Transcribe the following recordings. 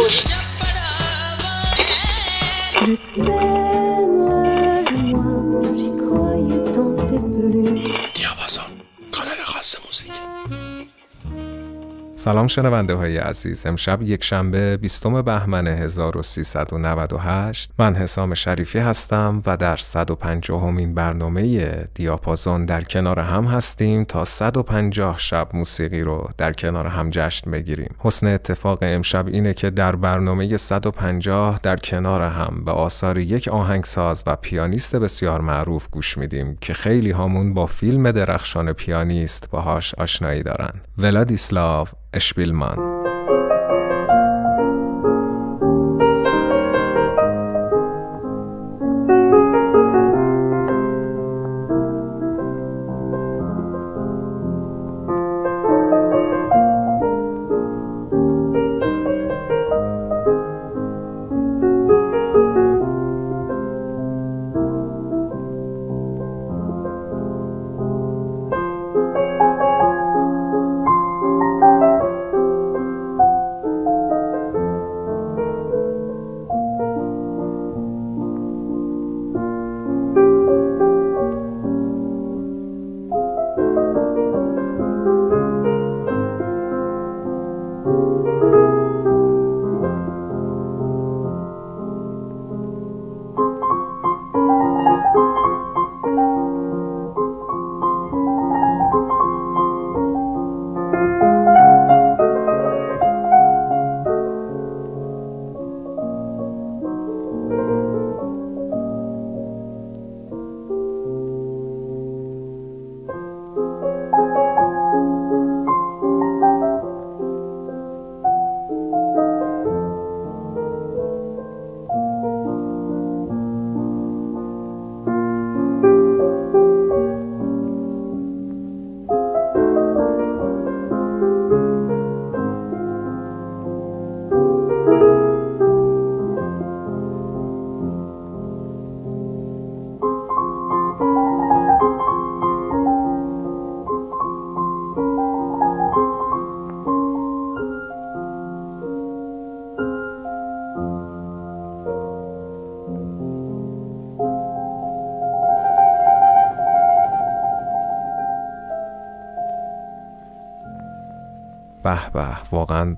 Thank you. سلام شنونده های عزیز. امشب یک شنبه 20 بهمن 1398 من حسام شریفی هستم و در 150 همین برنامه دیاپازون در کنار هم هستیم تا 150 شب موسیقی رو در کنار هم جشن بگیریم. حسن اتفاق امشب اینه که در برنامه 150 در کنار هم به آثار یک آهنگساز و پیانیست بسیار معروف گوش میدیم که خیلی هامون با فیلم درخشان پیانیست باهاش آشنایی دارن. ولادیسلاو اشپیلمان به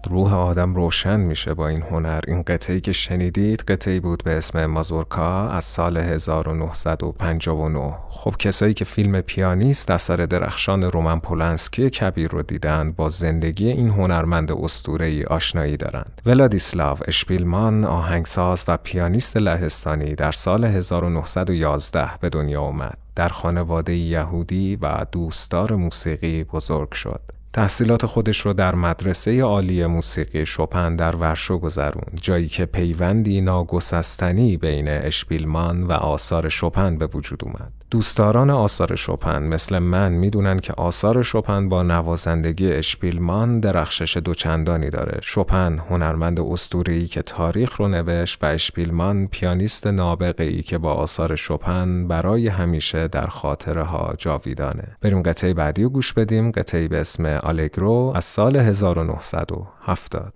روح آدم روشن میشه با این هنر. این قطعی که شنیدید قطعی بود به اسم مازورکا از سال 1959 خب کسایی که فیلم پیانیست اثر درخشان رومن پولنسکی کبیر رو دیدن با زندگی این هنرمند اسطوره‌ای آشنایی دارند. ولادیسلاو اشپیلمان آهنگساز و پیانیست لهستانی در سال 1911 به دنیا اومد. در خانواده یهودی و دوستدار موسیقی بزرگ شد. تحصیلات خودش رو در مدرسه عالی موسیقی شوپن در ورشو گذروند جایی که پیوندی ناگسستنی بین اشپیلمان و آثار شوپن به وجود اومد. دوستداران آثار شوپن مثل من می‌دونن که آثار شوپن با نوازندگی اشپیلمان درخشش دوچندانی داره. شوپن هنرمند اسطوره‌ای که تاریخ رو نوشت و اشپیلمان پیانیست نابغه‌ای که با آثار شوپن برای همیشه در خاطره ها جاویدانه. بریم قطعه بعدی رو گوش بدیم. قطعه به اسم آلگرو از سال 1970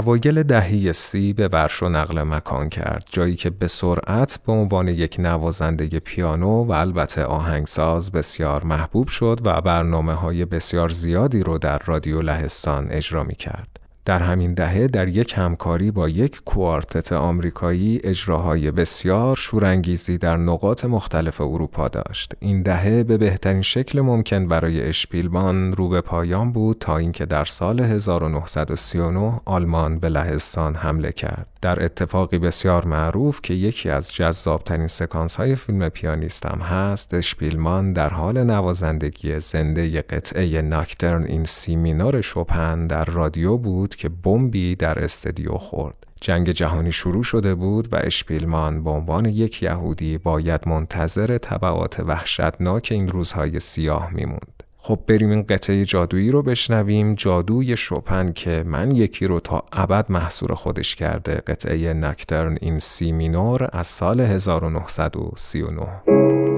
اوایل دهه سی به ورشو نقل مکان کرد جایی که به سرعت به عنوان یک نوازنده پیانو و البته آهنگساز بسیار محبوب شد و برنامه های بسیار زیادی رو در رادیو لهستان اجرا می کرد. در همین دهه در یک همکاری با یک کوارتت آمریکایی اجراهای بسیار شورانگیزی در نقاط مختلف اروپا داشت. این دهه به بهترین شکل ممکن برای اشپیلبان رو به پایان بود تا اینکه در سال 1939 آلمان به لهستان حمله کرد. در اتفاقی بسیار معروف که یکی از جذابترین سکانس های فیلم پیانیست هم هست اشپیلمان در حال نوازندگی زنده قطعه nocturne in C minor شوپن در رادیو بود که بمبی در استدیو خورد. جنگ جهانی شروع شده بود و اشپیلمان به عنوان یک یهودی باید منتظر تبعات وحشتناک این روزهای سیاه میموند. خب بریم این قطعه جادویی رو بشنویم. جادوی شوپن که من یکی رو تا ابد مسحور خودش کرده. قطعه nocturne in C minor از سال 1939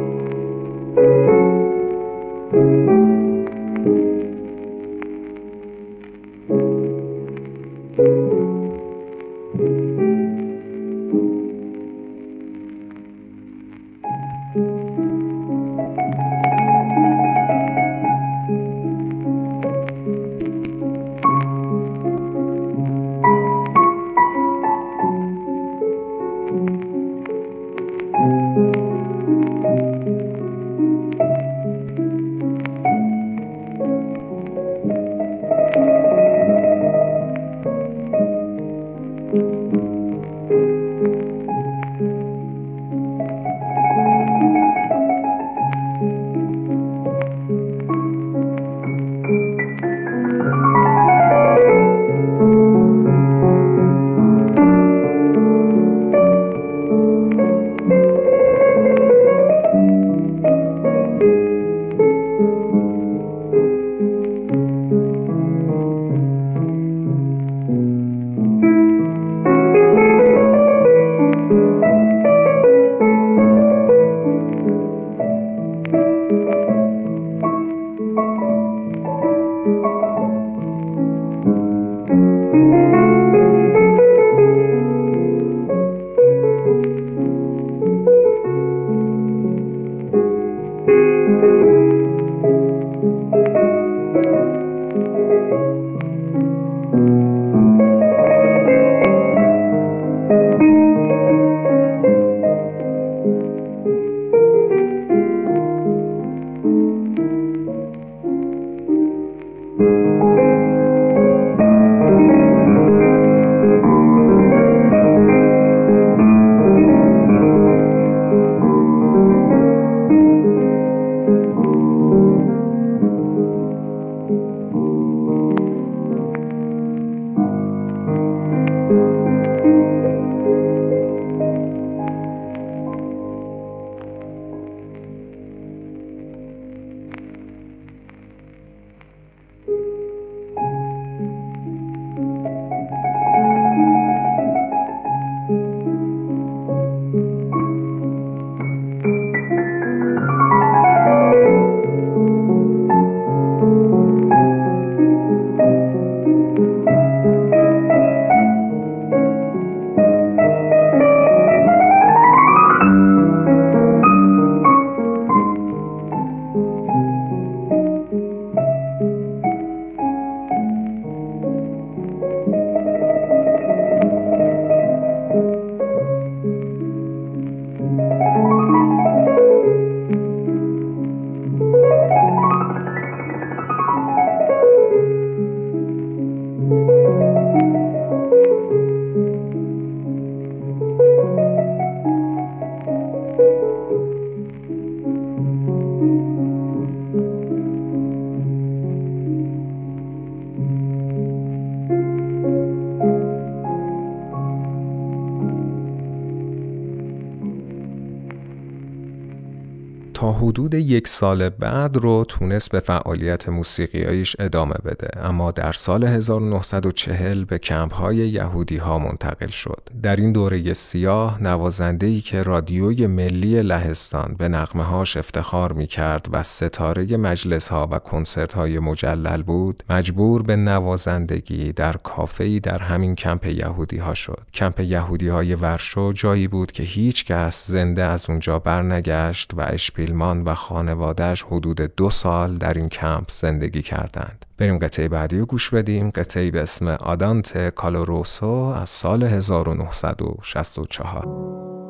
حدود یک سال بعد رو تونست به فعالیت موسیقیایش ادامه بده اما در سال 1940 به کمپ های یهودی ها منتقل شد. در این دوره سیاه نوازنده که رادیوی ملی لهستان به نقمه هاش افتخار می کرد و ستاره مجلس ها و کنسرت های مجلل بود مجبور به نوازندگی در کافه در همین کمپ یهودی ها شد. کمپ یهودی های ورشو جایی بود که هیچ کس زنده از اونجا برنگشت و اشپیلمان و خانوادهش حدود دو سال در این کمپ زندگی کردند. بریم قطعه بعدی رو گوش بدیم. قطعه به اسم آدانت کالوروسو از سال 1964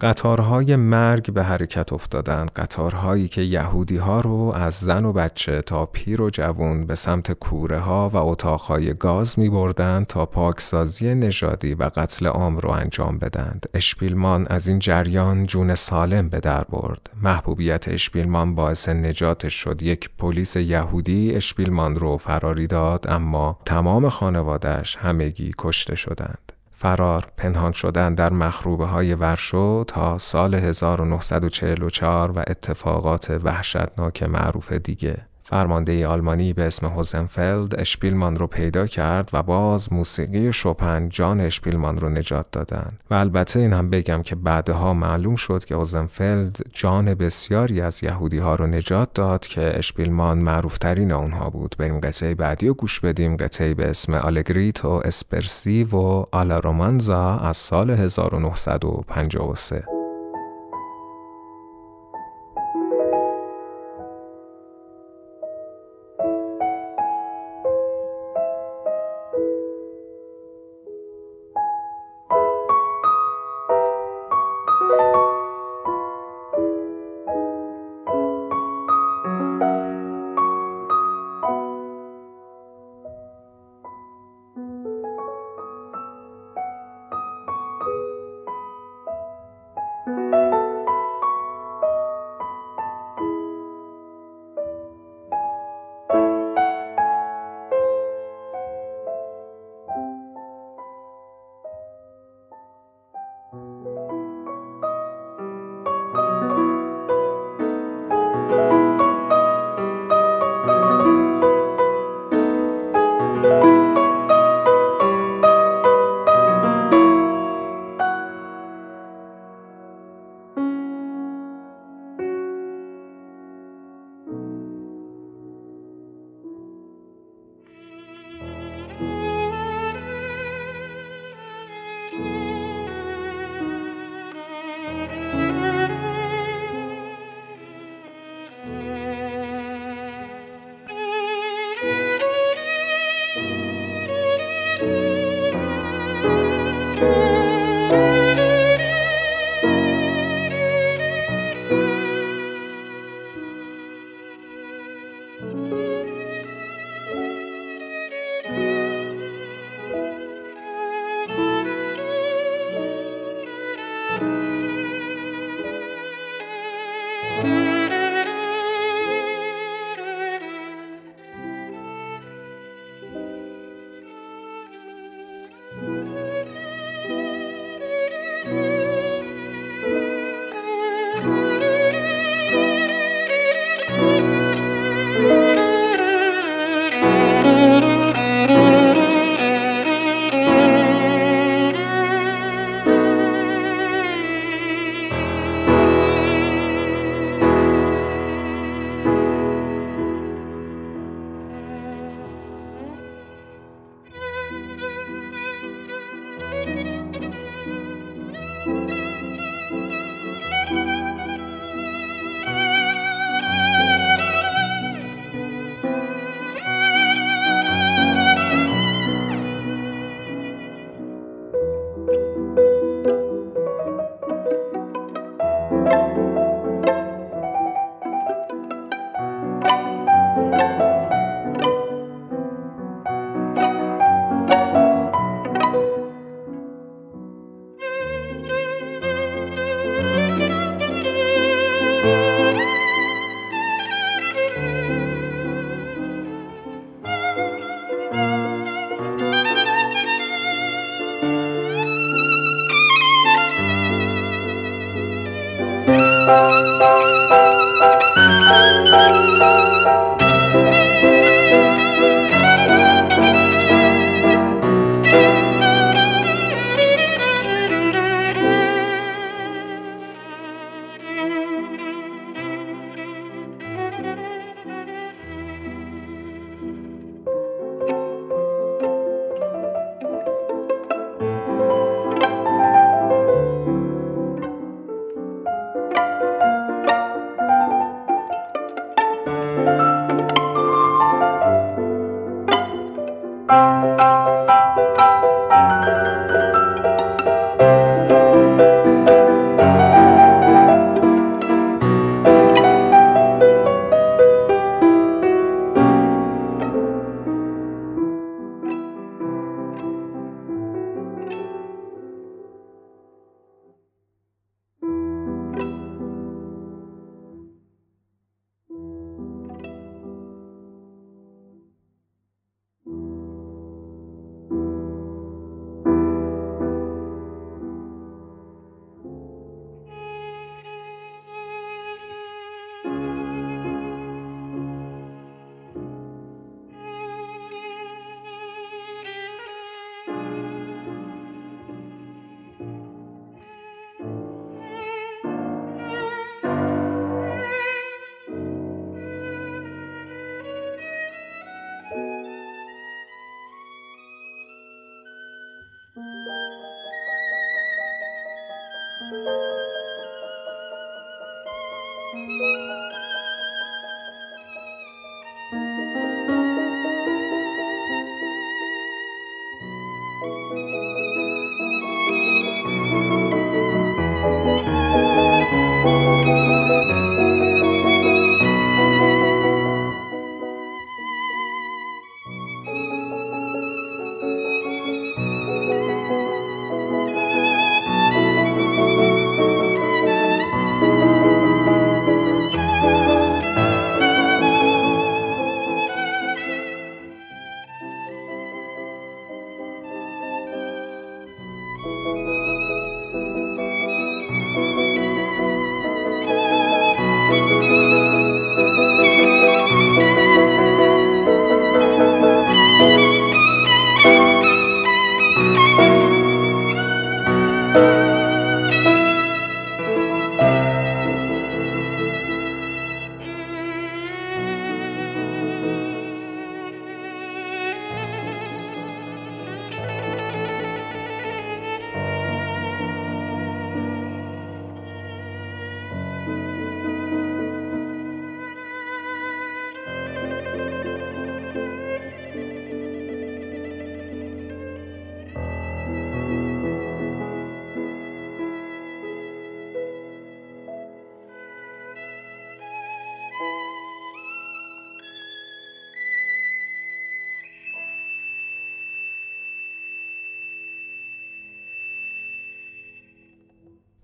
قطارهای مرگ به حرکت افتادند. قطارهایی که یهودی ها رو از زن و بچه تا پیر و جوون به سمت کوره ها و اتاقهای گاز می بردند تا پاکسازی نژادی و قتل عام رو انجام بدند. اشپیلمان از این جریان جون سالم به در برد. محبوبیت اشپیلمان باعث نجاتش شد. یک پلیس یهودی اشپیلمان رو فراری داد اما تمام خانوادهش همگی کشته شدند. فرار پنهان شدن در مخروبه های ورشو تا سال 1944 و اتفاقات وحشتناک معروف دیگه. فرمانده آلمانی به اسم هوزنفلد اشپیلمان رو پیدا کرد و باز موسیقی شوپن جان اشپیلمان رو نجات دادن. و البته این هم بگم که بعدها معلوم شد که هوزنفلد جان بسیاری از یهودی ها رو نجات داد که اشپیلمان معروفترین اونها بود. بریم قطعه بعدی رو گوش بدیم قطعه به اسم آلگریتو اسپرسی و آلا رومانزا از سال 1953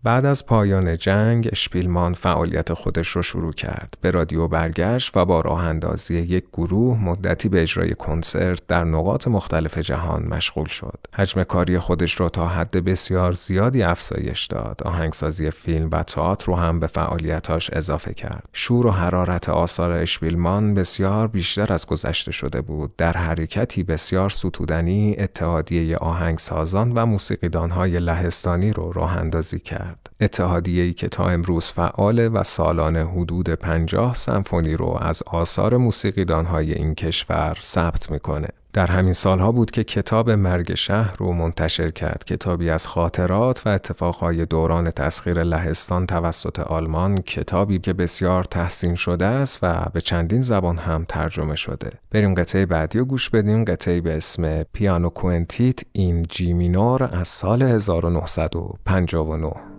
بعد از پایان جنگ اشپیلمان فعالیت خودش رو شروع کرد. به رادیو برگشت و با راه اندازی یک گروه مدتی به اجرای کنسرت در نقاط مختلف جهان مشغول شد. حجم کاری خودش را تا حد بسیار زیادی افزایش داد. آهنگسازی فیلم و تئاتر رو هم به فعالیتاش اضافه کرد. شور و حرارت آثار اشپیلمان بسیار بیشتر از گذشته شده بود. در حرکتی بسیار ستودنی اتحادیه آهنگسازان و موسیقیدانهای لهستانی رو راه اندازی کرد. کرد. ای که تا امروز فعال و سالانه حدود پنجاه سمفونی رو از آثار موسیقیدانهای این کشور ثبت می‌کنه. در همین سالها بود که کتاب مرگ شهر رو منتشر کرد کتابی از خاطرات و اتفاقهای دوران تسخیر لهستان توسط آلمان کتابی که بسیار تحسین شده است و به چندین زبان هم ترجمه شده بریم قطعه بعدی و گوش بدیم قطعه به اسم piano quintet in G minor از سال 1959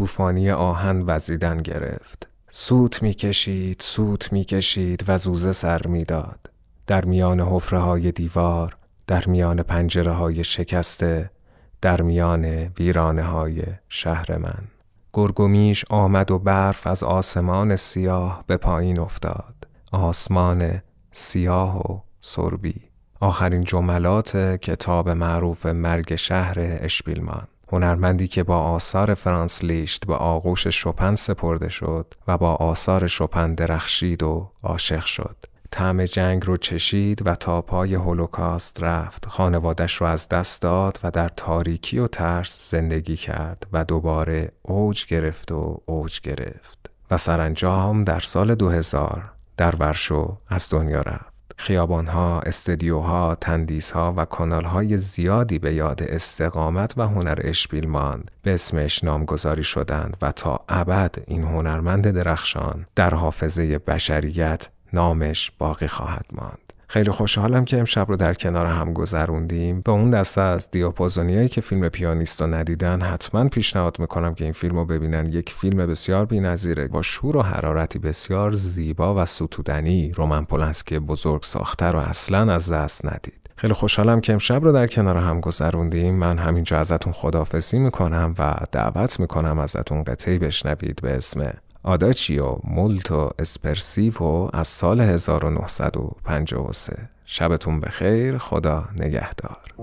طوفانی آهن وزیدن گرفت. سوت می‌کشید سوت می‌کشید و زوزه سر می‌داد. در میان حفره های دیوار در میان پنجره های شکسته در میان ویرانه های شهر من. گرگومیش آمد و برف از آسمان سیاه به پایین افتاد. آسمان سیاه و سربی. آخرین جملات کتاب معروف مرگ شهر اشپیلمان. هنرمندی که با آثار فرانس لیشت به آغوش شپن سپرده شد و با آثار شپن درخشید و عاشق شد. طعم جنگ رو چشید و تا پای هولوکاست رفت. خانوادش رو از دست داد و در تاریکی و ترس زندگی کرد و دوباره اوج گرفت و اوج گرفت و سرانجام در سال 2000 در ورشو از دنیا رفت. خیابانها، استدیوها، تندیسها و کانالهای زیادی به یاد استقامت و هنر اشپیلمان به اسمش نامگذاری شدند و تا ابد این هنرمند درخشان در حافظه بشریت نامش باقی خواهد ماند. خیلی خوشحالم که امشب رو در کنار هم گذروندیم. به اون دسته از دیاپازونیایی که فیلم پیانیست رو ندیدن حتما پیشنهاد می‌کنم که این فیلم رو ببینن. یک فیلم بسیار بینظیره با شور و حرارتی بسیار زیبا و ستودنی. رومن پولنسکی بزرگ ساخته رو اصلا از دست ندید. خیلی خوشحالم که امشب رو در کنار هم گذروندیم. من همینجا ازتون خدافزی می‌کنم و دعوت می‌کنم ازتون قطعی بشنوید به اسم آداچیو مولتو اسپرسیو از سال 1953 شبتون بخیر خدا نگهدار.